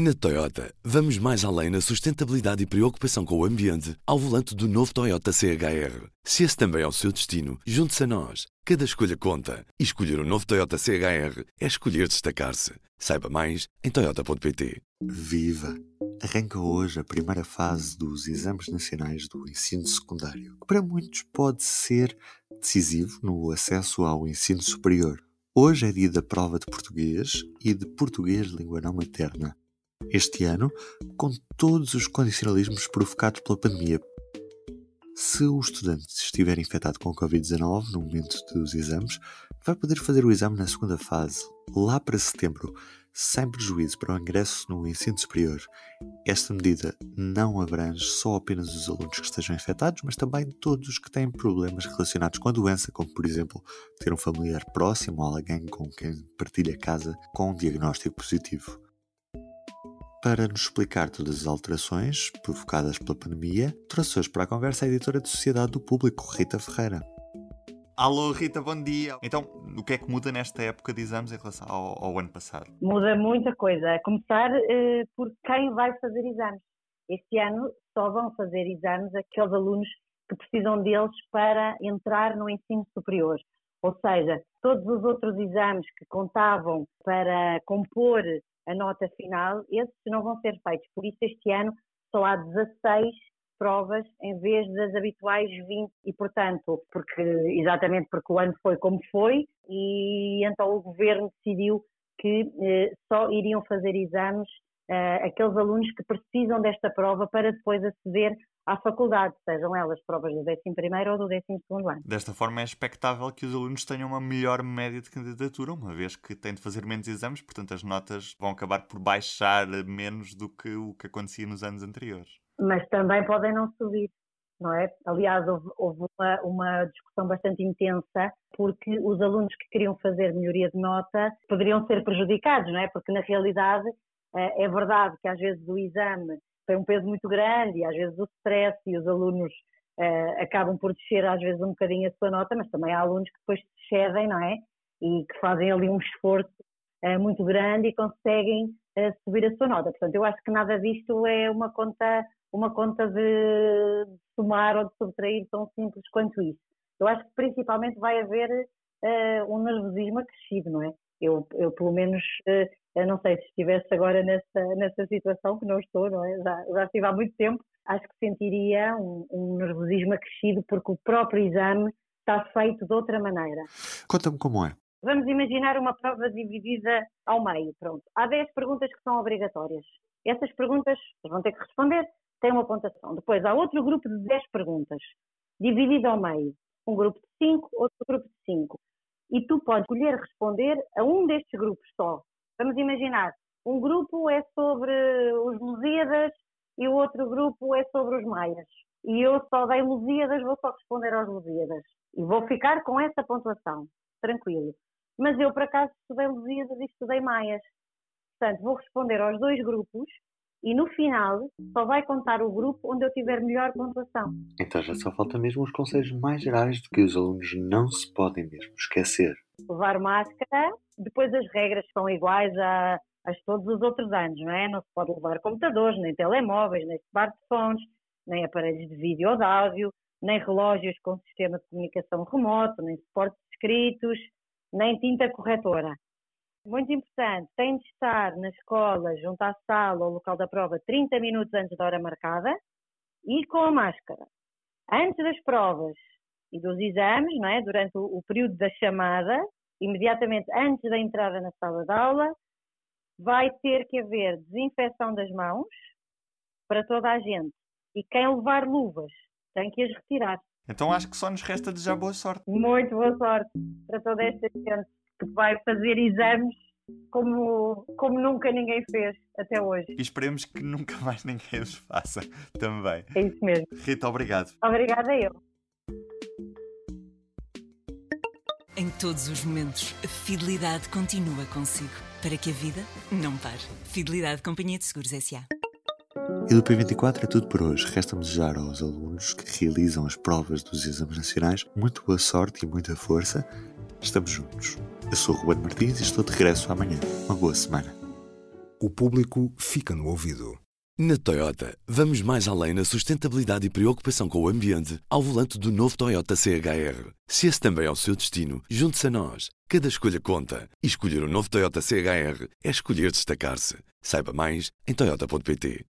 Na Toyota, vamos mais além na sustentabilidade e preocupação com o ambiente ao volante do novo Toyota CHR. Se esse também é o seu destino, junte-se a nós. Cada escolha conta. E escolher o um novo Toyota CHR é escolher destacar-se. Saiba mais em Toyota.pt. Viva! Arranca hoje a primeira fase dos exames nacionais do ensino secundário, que para muitos pode ser decisivo no acesso ao ensino superior. Hoje é dia da prova de português e de português língua não materna este ano, com todos os condicionalismos provocados pela pandemia. Se o estudante estiver infectado com Covid-19 no momento dos exames, vai poder fazer o exame na segunda fase, lá para setembro, sem prejuízo para o ingresso no ensino superior. Esta medida não abrange só apenas os alunos que estejam infectados, mas também todos os que têm problemas relacionados com a doença, como por exemplo ter um familiar próximo ou alguém com quem partilha casa com um diagnóstico positivo. Para nos explicar todas as alterações provocadas pela pandemia, trouxe hoje para a conversa a editora de Sociedade do Público, Rita Ferreira. Alô, Rita, bom dia. Então, o que é que muda nesta época de exames em relação ao, ao ano passado? Muda muita coisa. A começar eh, por quem vai fazer exames. Este ano só vão fazer exames aqueles alunos que precisam deles para entrar no ensino superior. Ou seja, todos os outros exames que contavam para compor a nota final, esses não vão ser feitos. Por isso, este ano só há 16 provas em vez das habituais 20 e portanto porque exatamente porque o ano foi como foi e então o governo decidiu que eh, só iriam fazer exames uh, aqueles alunos que precisam desta prova para depois aceder à faculdade, sejam elas provas do 11 ou do 12 ano. Desta forma é expectável que os alunos tenham uma melhor média de candidatura, uma vez que têm de fazer menos exames, portanto as notas vão acabar por baixar menos do que o que acontecia nos anos anteriores. Mas também podem não subir. Não é? Aliás, houve, houve uma, uma, discussão bastante intensa porque os alunos que queriam fazer melhoria de nota poderiam ser prejudicados, não é? Porque na realidade é, é verdade que às vezes o exame tem um peso muito grande e às vezes o stress e os alunos uh, acabam por descer às vezes um bocadinho a sua nota, mas também há alunos que depois cedem, não é? E que fazem ali um esforço uh, muito grande e conseguem uh, subir a sua nota. Portanto, eu acho que nada disto é uma conta, uma conta de somar ou de subtrair tão simples quanto isso. Eu acho que principalmente vai haver um nervosismo acrescido, não é? Eu, eu pelo menos eu não sei se estivesse agora nessa, nessa situação, que não estou, não é? Já, já estive há muito tempo, acho que sentiria um, um nervosismo acrescido porque o próprio exame está feito de outra maneira. Conta-me como é. Vamos imaginar uma prova dividida ao meio, pronto. Há 10 perguntas que são obrigatórias. Essas perguntas vão ter que responder, têm uma pontuação. Depois há outro grupo de 10 perguntas, dividido ao meio. Um grupo de 5, outro grupo de 5. E tu podes escolher responder a um destes grupos só. Vamos imaginar, um grupo é sobre os Lusíadas e o outro grupo é sobre os Maias. E eu só dei Lusíadas, vou só responder aos Lusíadas. E vou ficar com essa pontuação, tranquilo. Mas eu, por acaso, estudei Lusíadas e estudei Maias. Portanto, vou responder aos dois grupos e no final só vai contar o grupo onde eu tiver melhor pontuação. Então já só falta mesmo os conselhos mais gerais de que os alunos não se podem mesmo esquecer. Levar máscara, depois as regras são iguais a, a todos os outros anos, não é? Não se pode levar computadores, nem telemóveis, nem smartphones, nem aparelhos de vídeo ou de áudio, nem relógios com sistema de comunicação remoto, nem suportes escritos, nem tinta corretora. Muito importante, tem de estar na escola, junto à sala ou local da prova, 30 minutos antes da hora marcada e com a máscara. Antes das provas e dos exames, não é? durante o, o período da chamada, imediatamente antes da entrada na sala de aula, vai ter que haver desinfecção das mãos para toda a gente. E quem levar luvas tem que as retirar. Então acho que só nos resta desejar boa sorte. Muito boa sorte para toda esta gente que vai fazer exames como, como nunca ninguém fez até hoje. E esperemos que nunca mais ninguém os faça também. É isso mesmo. Rita, obrigado. Obrigada eu. Em todos os momentos, a fidelidade continua consigo, para que a vida não pare. Fidelidade Companhia de Seguros S.A. E do P24 é tudo por hoje. Resta-me desejar aos alunos que realizam as provas dos exames nacionais muito boa sorte e muita força. Estamos juntos. Eu sou o Ruben Martins e estou de regresso amanhã. Uma boa semana. O público fica no ouvido. Na Toyota, vamos mais além na sustentabilidade e preocupação com o ambiente ao volante do novo Toyota CHR. Se esse também é o seu destino, junte-se a nós. Cada escolha conta. E escolher o um novo Toyota CHR é escolher destacar-se. Saiba mais em Toyota.pt.